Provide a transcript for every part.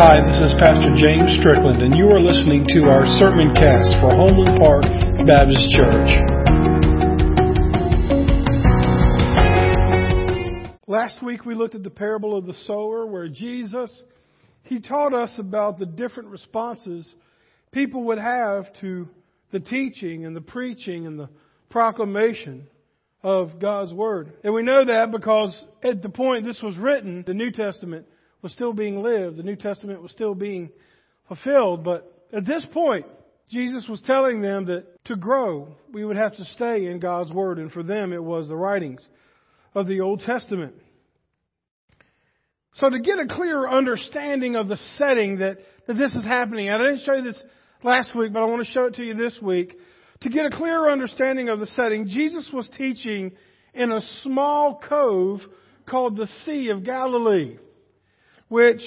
Hi, this is Pastor James Strickland, and you are listening to our sermon cast for Homeland Park Baptist Church. Last week we looked at the parable of the sower where Jesus he taught us about the different responses people would have to the teaching and the preaching and the proclamation of God's Word. And we know that because at the point this was written, the New Testament was still being lived. The New Testament was still being fulfilled. But at this point, Jesus was telling them that to grow, we would have to stay in God's Word. And for them, it was the writings of the Old Testament. So to get a clearer understanding of the setting that, that this is happening, I didn't show you this last week, but I want to show it to you this week. To get a clearer understanding of the setting, Jesus was teaching in a small cove called the Sea of Galilee which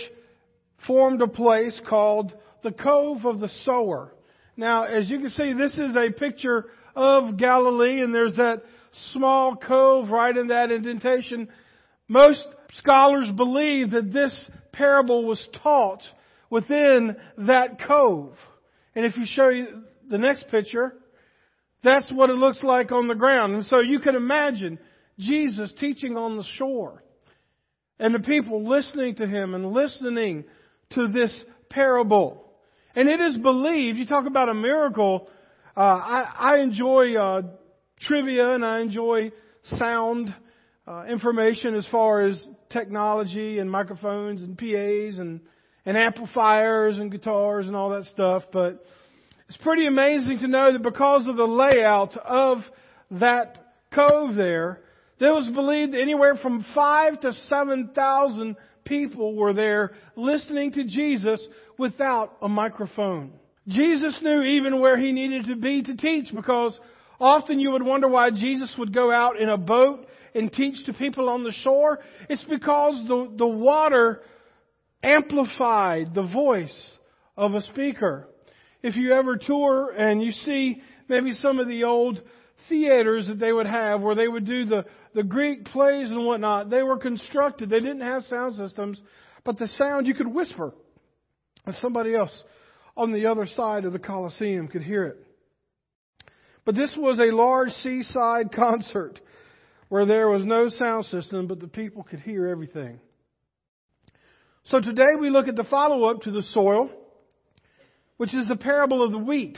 formed a place called the Cove of the Sower. Now, as you can see, this is a picture of Galilee, and there's that small cove right in that indentation. Most scholars believe that this parable was taught within that cove. And if you show you the next picture, that's what it looks like on the ground. And so you can imagine Jesus teaching on the shore and the people listening to him and listening to this parable. And it is believed, you talk about a miracle, uh, I, I, enjoy uh, trivia and I enjoy sound uh, information as far as technology and microphones and PAs and, and amplifiers and guitars and all that stuff. But it's pretty amazing to know that because of the layout of that cove there, there was believed anywhere from five to seven thousand people were there listening to Jesus without a microphone. Jesus knew even where he needed to be to teach because often you would wonder why Jesus would go out in a boat and teach to people on the shore. It's because the, the water amplified the voice of a speaker. If you ever tour and you see maybe some of the old theaters that they would have where they would do the, the Greek plays and whatnot, they were constructed. They didn't have sound systems, but the sound you could whisper, and somebody else on the other side of the Colosseum could hear it. But this was a large seaside concert where there was no sound system, but the people could hear everything. So today we look at the follow up to the soil, which is the parable of the wheat.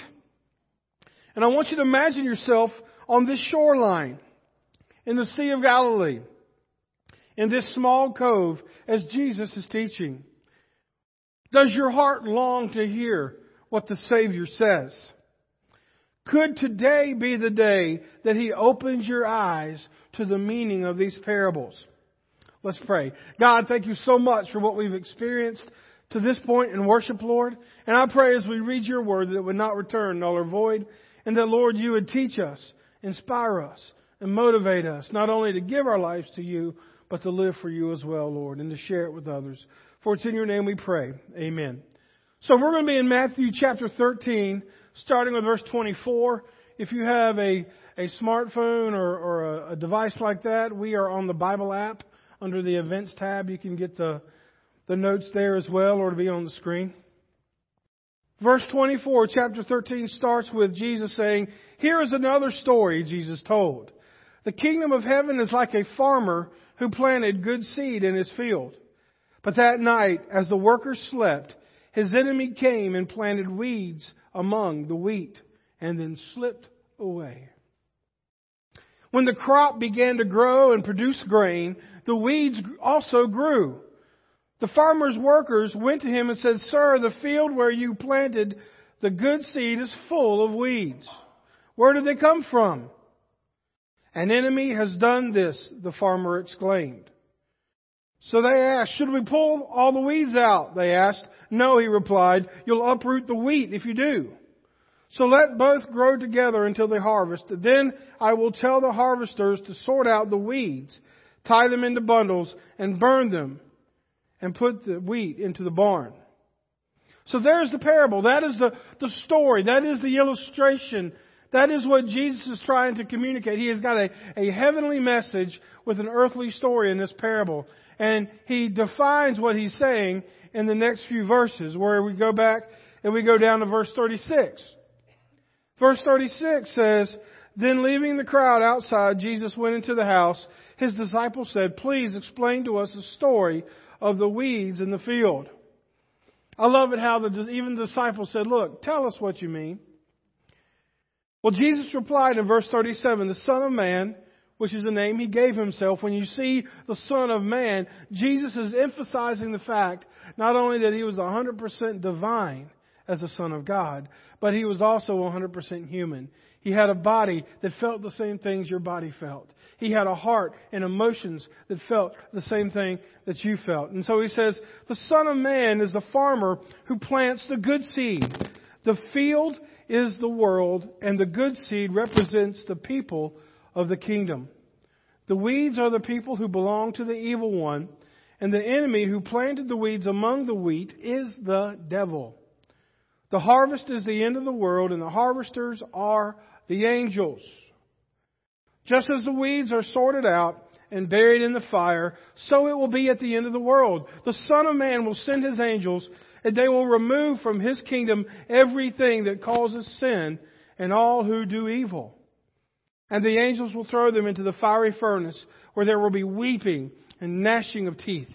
And I want you to imagine yourself on this shoreline in the Sea of Galilee, in this small cove, as Jesus is teaching. Does your heart long to hear what the Savior says? Could today be the day that He opens your eyes to the meaning of these parables? Let's pray. God, thank you so much for what we've experienced to this point in worship, Lord. And I pray as we read your word that it would not return null or void, and that, Lord, you would teach us inspire us and motivate us not only to give our lives to you, but to live for you as well, Lord, and to share it with others. For it's in your name we pray. Amen. So we're going to be in Matthew chapter 13, starting with verse 24. If you have a, a smartphone or, or a, a device like that, we are on the Bible app under the events tab. You can get the, the notes there as well or to be on the screen. Verse 24, chapter 13 starts with Jesus saying, Here is another story Jesus told. The kingdom of heaven is like a farmer who planted good seed in his field. But that night, as the workers slept, his enemy came and planted weeds among the wheat and then slipped away. When the crop began to grow and produce grain, the weeds also grew. The farmer's workers went to him and said, Sir, the field where you planted the good seed is full of weeds. Where did they come from? An enemy has done this, the farmer exclaimed. So they asked, Should we pull all the weeds out? They asked. No, he replied, You'll uproot the wheat if you do. So let both grow together until the harvest. Then I will tell the harvesters to sort out the weeds, tie them into bundles, and burn them and put the wheat into the barn. So there's the parable. That is the, the story. That is the illustration That is what Jesus is trying to communicate. He has got a, a heavenly message with an earthly story in this parable. And he defines what he's saying in the next few verses, where we go back and we go down to verse 36. Verse 36 says, Then leaving the crowd outside, Jesus went into the house. His disciples said, Please explain to us the story of the weeds in the field. I love it how the, even the disciples said, Look, tell us what you mean. Well, Jesus replied in verse 37, the Son of Man, which is the name he gave himself. When you see the Son of Man, Jesus is emphasizing the fact not only that he was 100% divine as the Son of God, but he was also 100% human. He had a body that felt the same things your body felt. He had a heart and emotions that felt the same thing that you felt. And so he says, the Son of Man is the farmer who plants the good seed. The field is the world, and the good seed represents the people of the kingdom. The weeds are the people who belong to the evil one, and the enemy who planted the weeds among the wheat is the devil. The harvest is the end of the world, and the harvesters are the angels. Just as the weeds are sorted out and buried in the fire, so it will be at the end of the world. The Son of Man will send his angels and they will remove from his kingdom everything that causes sin and all who do evil. And the angels will throw them into the fiery furnace where there will be weeping and gnashing of teeth.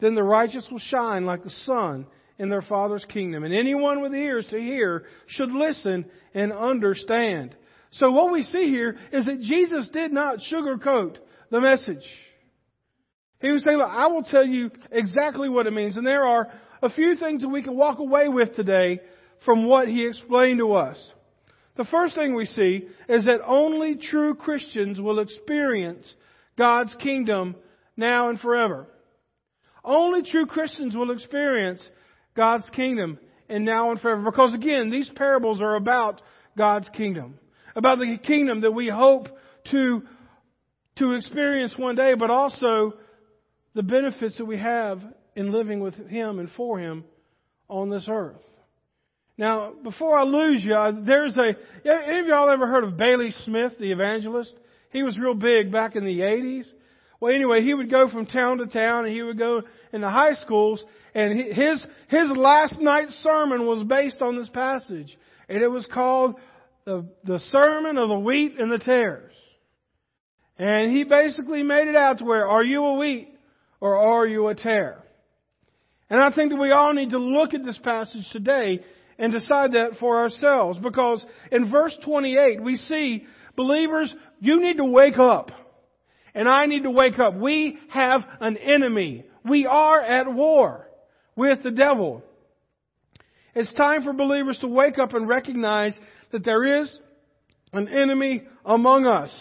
Then the righteous will shine like the sun in their Father's kingdom. And anyone with ears to hear should listen and understand. So what we see here is that Jesus did not sugarcoat the message. He was saying, look, I will tell you exactly what it means. And there are a few things that we can walk away with today from what he explained to us. The first thing we see is that only true Christians will experience God's kingdom now and forever. Only true Christians will experience God's kingdom and now and forever. Because again, these parables are about God's kingdom. About the kingdom that we hope to, to experience one day, but also the benefits that we have in living with Him and for Him on this earth. Now, before I lose you, there's a, any of y'all ever heard of Bailey Smith, the evangelist? He was real big back in the 80s. Well, anyway, he would go from town to town and he would go into high schools and his, his last night's sermon was based on this passage. And it was called the, the Sermon of the Wheat and the Tares. And he basically made it out to where, are you a wheat or are you a tare? And I think that we all need to look at this passage today and decide that for ourselves. Because in verse 28, we see, believers, you need to wake up. And I need to wake up. We have an enemy. We are at war with the devil. It's time for believers to wake up and recognize that there is an enemy among us.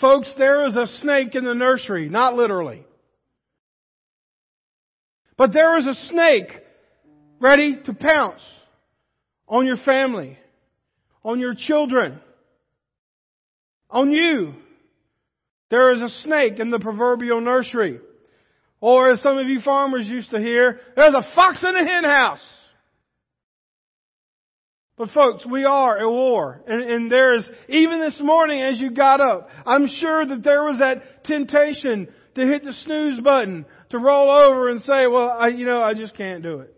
Folks, there is a snake in the nursery, not literally. But there is a snake ready to pounce on your family, on your children, on you. There is a snake in the proverbial nursery. Or as some of you farmers used to hear, there's a fox in the hen house. But folks, we are at war. And, and there's, even this morning as you got up, I'm sure that there was that temptation to hit the snooze button, to roll over and say, well, I, you know, I just can't do it.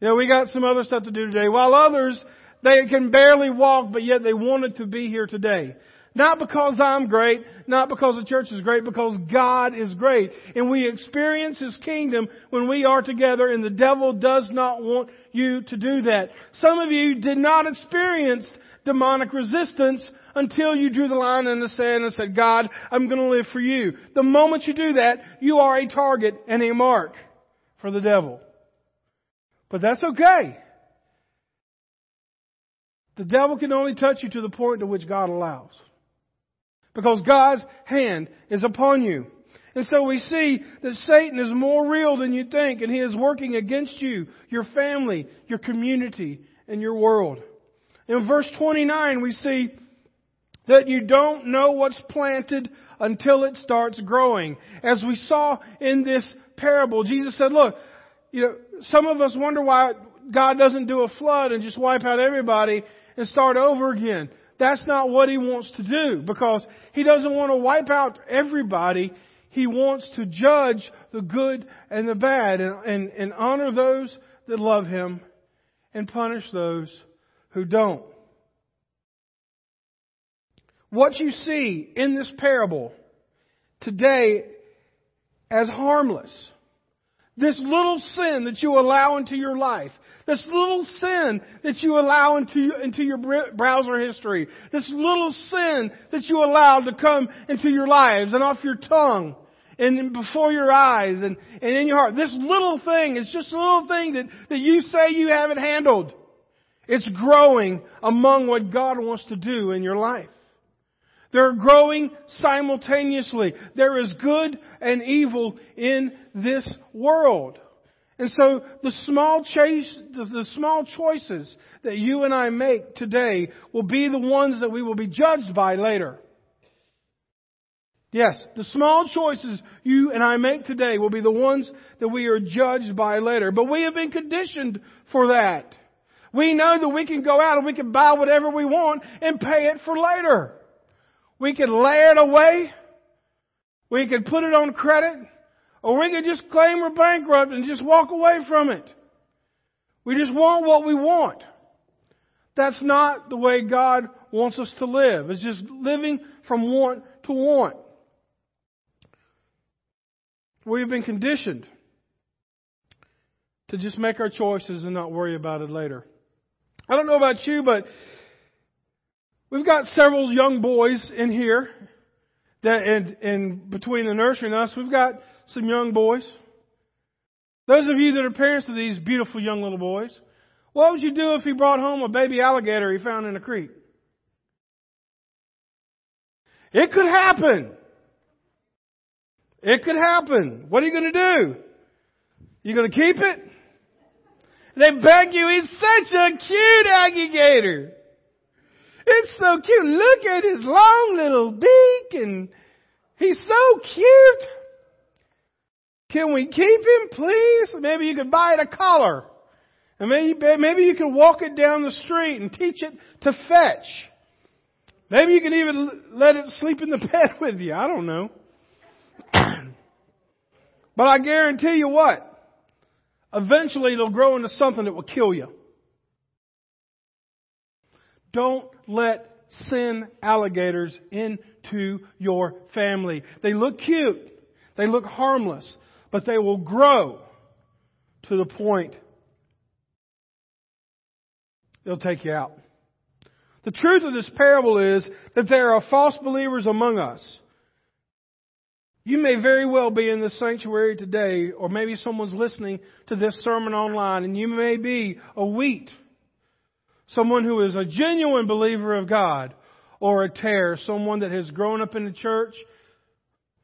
You know, we got some other stuff to do today. While others, they can barely walk, but yet they wanted to be here today. Not because I'm great, not because the church is great, because God is great. And we experience His kingdom when we are together and the devil does not want you to do that. Some of you did not experience demonic resistance until you drew the line in the sand and said, God, I'm going to live for you. The moment you do that, you are a target and a mark for the devil. But that's okay. The devil can only touch you to the point to which God allows. Because God's hand is upon you. And so we see that Satan is more real than you think, and he is working against you, your family, your community, and your world. In verse 29, we see that you don't know what's planted until it starts growing. As we saw in this parable, Jesus said, look, you know, some of us wonder why God doesn't do a flood and just wipe out everybody and start over again. That's not what he wants to do because he doesn't want to wipe out everybody. He wants to judge the good and the bad and, and, and honor those that love him and punish those who don't. What you see in this parable today as harmless, this little sin that you allow into your life, this little sin that you allow into, into your browser history, this little sin that you allow to come into your lives and off your tongue and before your eyes and, and in your heart. This little thing is just a little thing that, that you say you haven't handled. It's growing among what God wants to do in your life. They're growing simultaneously. There is good and evil in this world. And so the small chase, the small choices that you and I make today will be the ones that we will be judged by later. Yes, the small choices you and I make today will be the ones that we are judged by later. But we have been conditioned for that. We know that we can go out and we can buy whatever we want and pay it for later. We could lay it away. We could put it on credit. Or we could just claim we're bankrupt and just walk away from it. We just want what we want. That's not the way God wants us to live. It's just living from want to want. We've been conditioned to just make our choices and not worry about it later. I don't know about you, but We've got several young boys in here that, and, and between the nursery and us, we've got some young boys. Those of you that are parents of these beautiful young little boys, what would you do if he brought home a baby alligator he found in a creek? It could happen. It could happen. What are you going to do? You going to keep it? They beg you, he's such a cute alligator. It's so cute. Look at his long little beak and he's so cute. Can we keep him, please? Maybe you could buy it a collar. And maybe, maybe you can walk it down the street and teach it to fetch. Maybe you can even let it sleep in the bed with you. I don't know. but I guarantee you what? Eventually it'll grow into something that will kill you. Don't let sin alligators into your family. They look cute. They look harmless, but they will grow to the point they'll take you out. The truth of this parable is that there are false believers among us. You may very well be in this sanctuary today, or maybe someone's listening to this sermon online, and you may be a wheat someone who is a genuine believer of God, or a tare, someone that has grown up in the church,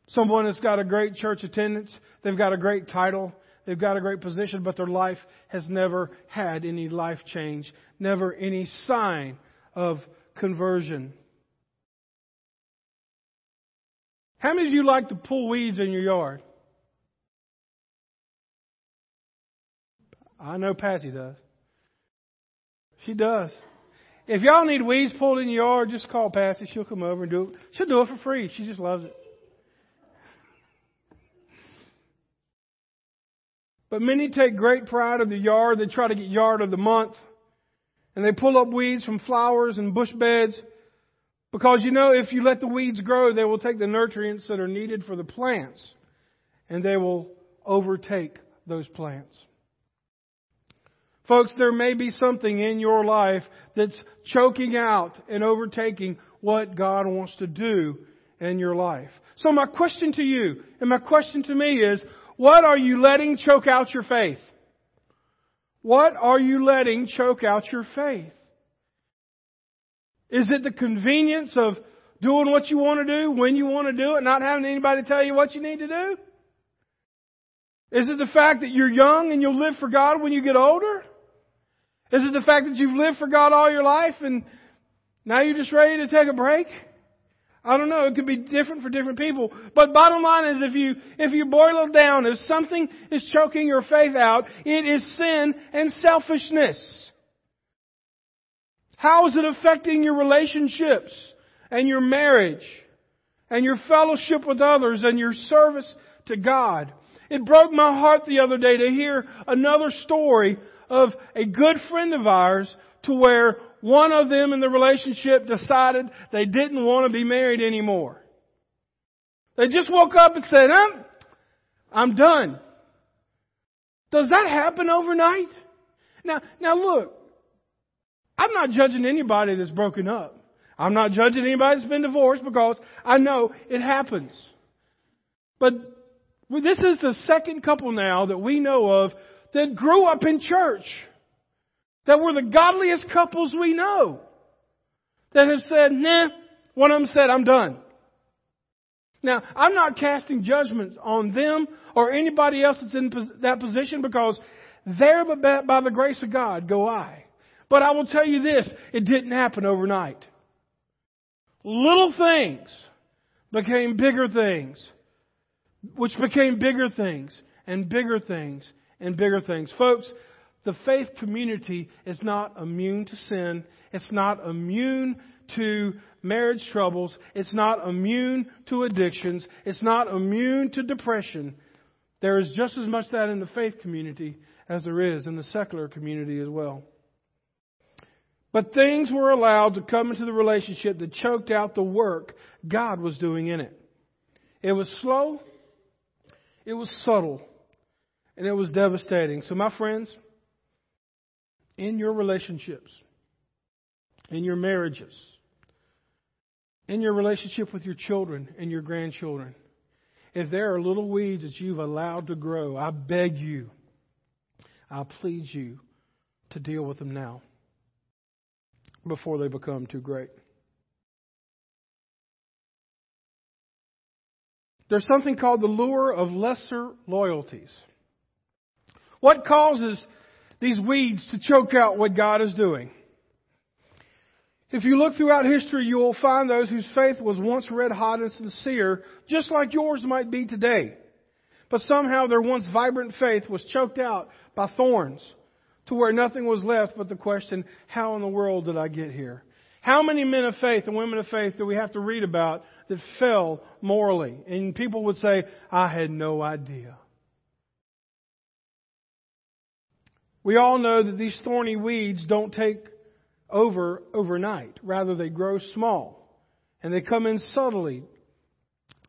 someone that's got a great church attendance, they've got a great title, they've got a great position, but their life has never had any life change, never any sign of conversion. How many of you like to pull weeds in your yard? I know Patsy does. She does. If y'all need weeds pulled in your yard, just call Patsy. She'll come over and do it. She'll do it for free. She just loves it. But many take great pride in the yard. They try to get yard of the month. And they pull up weeds from flowers and bush beds. Because you know, if you let the weeds grow, they will take the nutrients that are needed for the plants. And they will overtake those plants. Folks, there may be something in your life that's choking out and overtaking what God wants to do in your life. So my question to you, and my question to me is, what are you letting choke out your faith? What are you letting choke out your faith? Is it the convenience of doing what you want to do when you want to do it, not having anybody tell you what you need to do? Is it the fact that you're young and you'll live for God when you get older? Is it the fact that you've lived for God all your life and now you're just ready to take a break? I don't know. It could be different for different people. But bottom line is if you, if you boil it down, if something is choking your faith out, it is sin and selfishness. How is it affecting your relationships and your marriage and your fellowship with others and your service to God? It broke my heart the other day to hear another story of a good friend of ours to where one of them in the relationship decided they didn't want to be married anymore. They just woke up and said, I'm, I'm done. Does that happen overnight? Now, now look, I'm not judging anybody that's broken up. I'm not judging anybody that's been divorced because I know it happens. But this is the second couple now that we know of that grew up in church. That were the godliest couples we know. That have said, nah, one of them said, I'm done. Now, I'm not casting judgments on them or anybody else that's in that position because there by the grace of God go I. But I will tell you this, it didn't happen overnight. Little things became bigger things, which became bigger things and bigger things and bigger things. Folks, the faith community is not immune to sin. It's not immune to marriage troubles. It's not immune to addictions. It's not immune to depression. There is just as much that in the faith community as there is in the secular community as well. But things were allowed to come into the relationship that choked out the work God was doing in it. It was slow, it was subtle, and it was devastating. So, my friends, in your relationships, in your marriages, in your relationship with your children and your grandchildren, if there are little weeds that you've allowed to grow, I beg you, I plead you to deal with them now before they become too great. There's something called the lure of lesser loyalties. What causes these weeds to choke out what God is doing? If you look throughout history, you will find those whose faith was once red hot and sincere, just like yours might be today. But somehow their once vibrant faith was choked out by thorns to where nothing was left but the question, how in the world did I get here? How many men of faith and women of faith do we have to read about that fell morally? And people would say, I had no idea. We all know that these thorny weeds don't take over overnight. Rather, they grow small. And they come in subtly.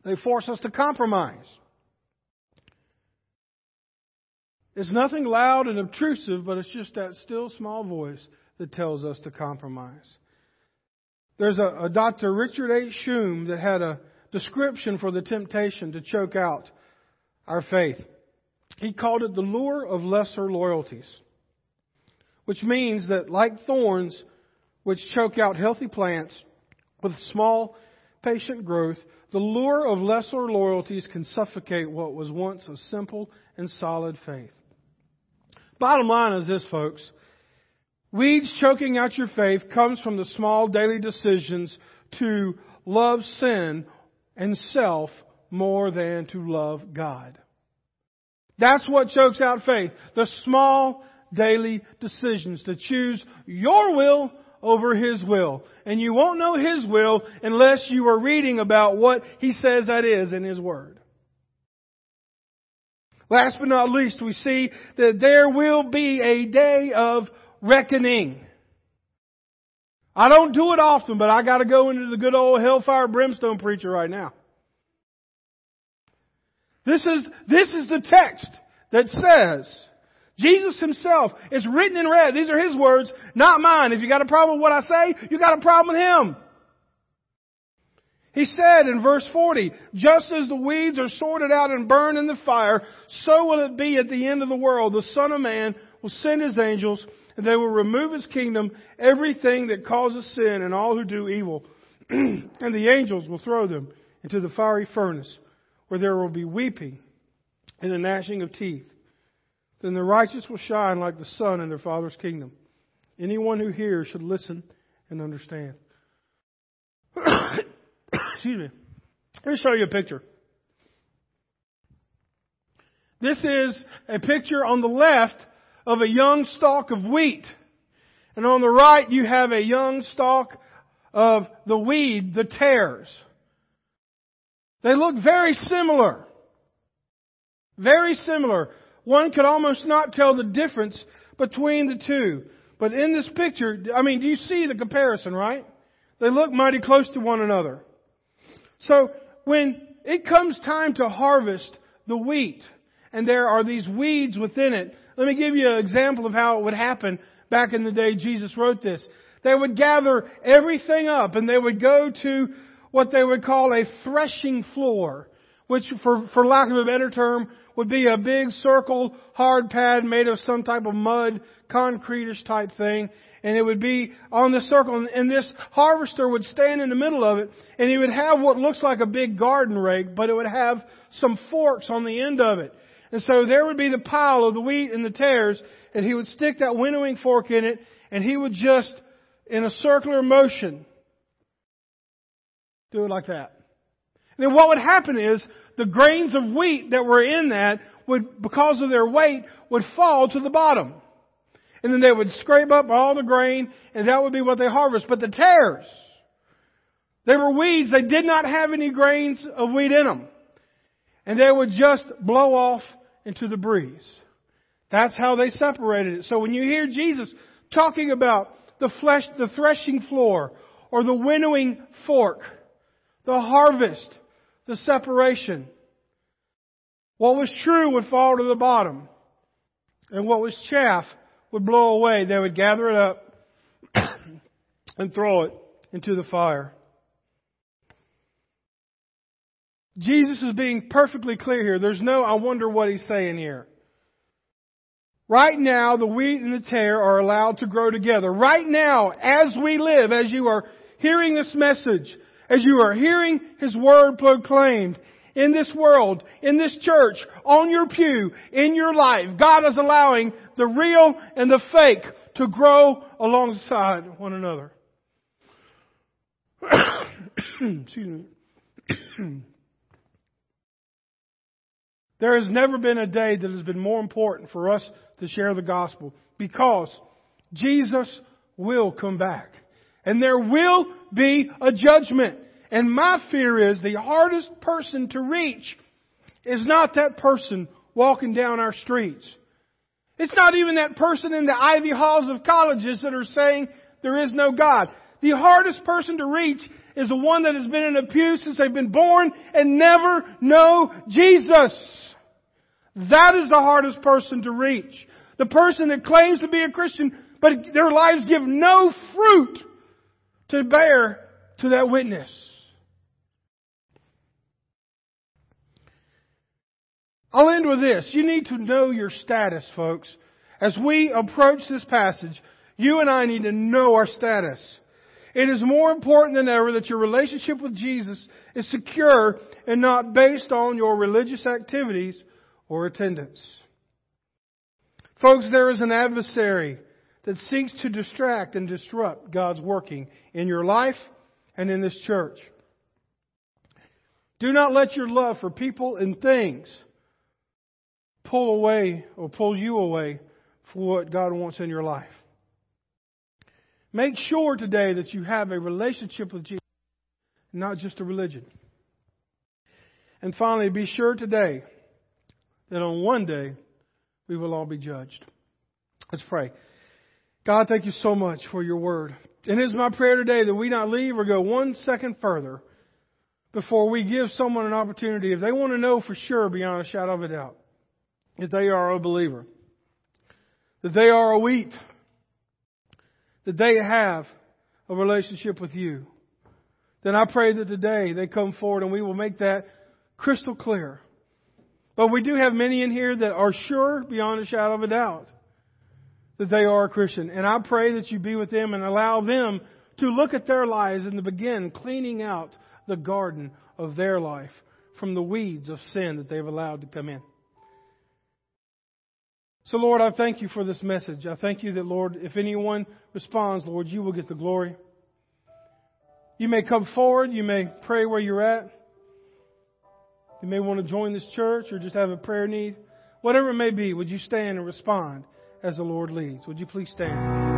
They force us to compromise. It's nothing loud and obtrusive, but it's just that still small voice that tells us to compromise. There's a, a Dr. Richard H. Schumm that had a description for the temptation to choke out our faith. He called it the lure of lesser loyalties, which means that like thorns which choke out healthy plants with small, patient growth, the lure of lesser loyalties can suffocate what was once a simple and solid faith. Bottom line is this, folks. Weeds choking out your faith comes from the small daily decisions to love sin and self more than to love God. That's what chokes out faith. The small daily decisions to choose your will over His will. And you won't know His will unless you are reading about what He says that is in His Word. Last but not least, we see that there will be a day of reckoning. I don't do it often, but I gotta go into the good old hellfire brimstone preacher right now. This is, this is the text that says, Jesus himself is written in red. These are his words, not mine. If you got a problem with what I say, you got a problem with him. He said in verse 40, just as the weeds are sorted out and burned in the fire, so will it be at the end of the world. The Son of Man will send His angels and they will remove His kingdom, everything that causes sin and all who do evil. and the angels will throw them into the fiery furnace where there will be weeping and the gnashing of teeth. Then the righteous will shine like the sun in their Father's kingdom. Anyone who hears should listen and understand. Excuse me. Let me show you a picture. This is a picture on the left of a young stalk of wheat. And on the right, you have a young stalk of the weed, the tares. They look very similar. Very similar. One could almost not tell the difference between the two. But in this picture, I mean, do you see the comparison, right? They look mighty close to one another. So when it comes time to harvest the wheat, and there are these weeds within it, let me give you an example of how it would happen back in the day Jesus wrote this. They would gather everything up and they would go to what they would call a threshing floor, which for, for lack of a better term would be a big circle hard pad made of some type of mud, concreteish type thing. And it would be on the circle and this harvester would stand in the middle of it and he would have what looks like a big garden rake, but it would have some forks on the end of it. And so there would be the pile of the wheat and the tares and he would stick that winnowing fork in it and he would just, in a circular motion, do it like that. And then what would happen is the grains of wheat that were in that would, because of their weight, would fall to the bottom. And then they would scrape up all the grain and that would be what they harvest. But the tares, they were weeds. They did not have any grains of wheat in them. And they would just blow off into the breeze. That's how they separated it. So when you hear Jesus talking about the flesh, the threshing floor, or the winnowing fork, the harvest, the separation, what was true would fall to the bottom, and what was chaff would blow away. They would gather it up and throw it into the fire. Jesus is being perfectly clear here. There's no, I wonder what he's saying here. Right now, the wheat and the tare are allowed to grow together. Right now, as we live, as you are hearing this message, as you are hearing His Word proclaimed, in this world, in this church, on your pew, in your life, God is allowing the real and the fake to grow alongside one another. Excuse me. There has never been a day that has been more important for us to share the gospel because Jesus will come back. And there will be a judgment. And my fear is the hardest person to reach is not that person walking down our streets. It's not even that person in the Ivy Halls of colleges that are saying there is no God. The hardest person to reach is the one that has been in a pew since they've been born and never know Jesus. That is the hardest person to reach. The person that claims to be a Christian, but their lives give no fruit to bear to that witness. I'll end with this. You need to know your status, folks. As we approach this passage, you and I need to know our status. It is more important than ever that your relationship with Jesus is secure and not based on your religious activities or attendance. Folks, there is an adversary that seeks to distract and disrupt God's working in your life and in this church. Do not let your love for people and things pull away or pull you away from what God wants in your life. Make sure today that you have a relationship with Jesus, not just a religion. And finally, be sure today that on one day we will all be judged. Let's pray. God, thank you so much for your word. And it is my prayer today that we not leave or go one second further before we give someone an opportunity, if they want to know for sure beyond a shadow of a doubt, that they are a believer, that they are a wheat, that they have a relationship with you, then I pray that today they come forward and we will make that crystal clear but we do have many in here that are sure beyond a shadow of a doubt that they are a Christian. And I pray that you be with them and allow them to look at their lives and to begin cleaning out the garden of their life from the weeds of sin that they've allowed to come in. So, Lord, I thank you for this message. I thank you that, Lord, if anyone responds, Lord, you will get the glory. You may come forward. You may pray where you're at. You may want to join this church or just have a prayer need. Whatever it may be, would you stand and respond as the Lord leads? Would you please stand?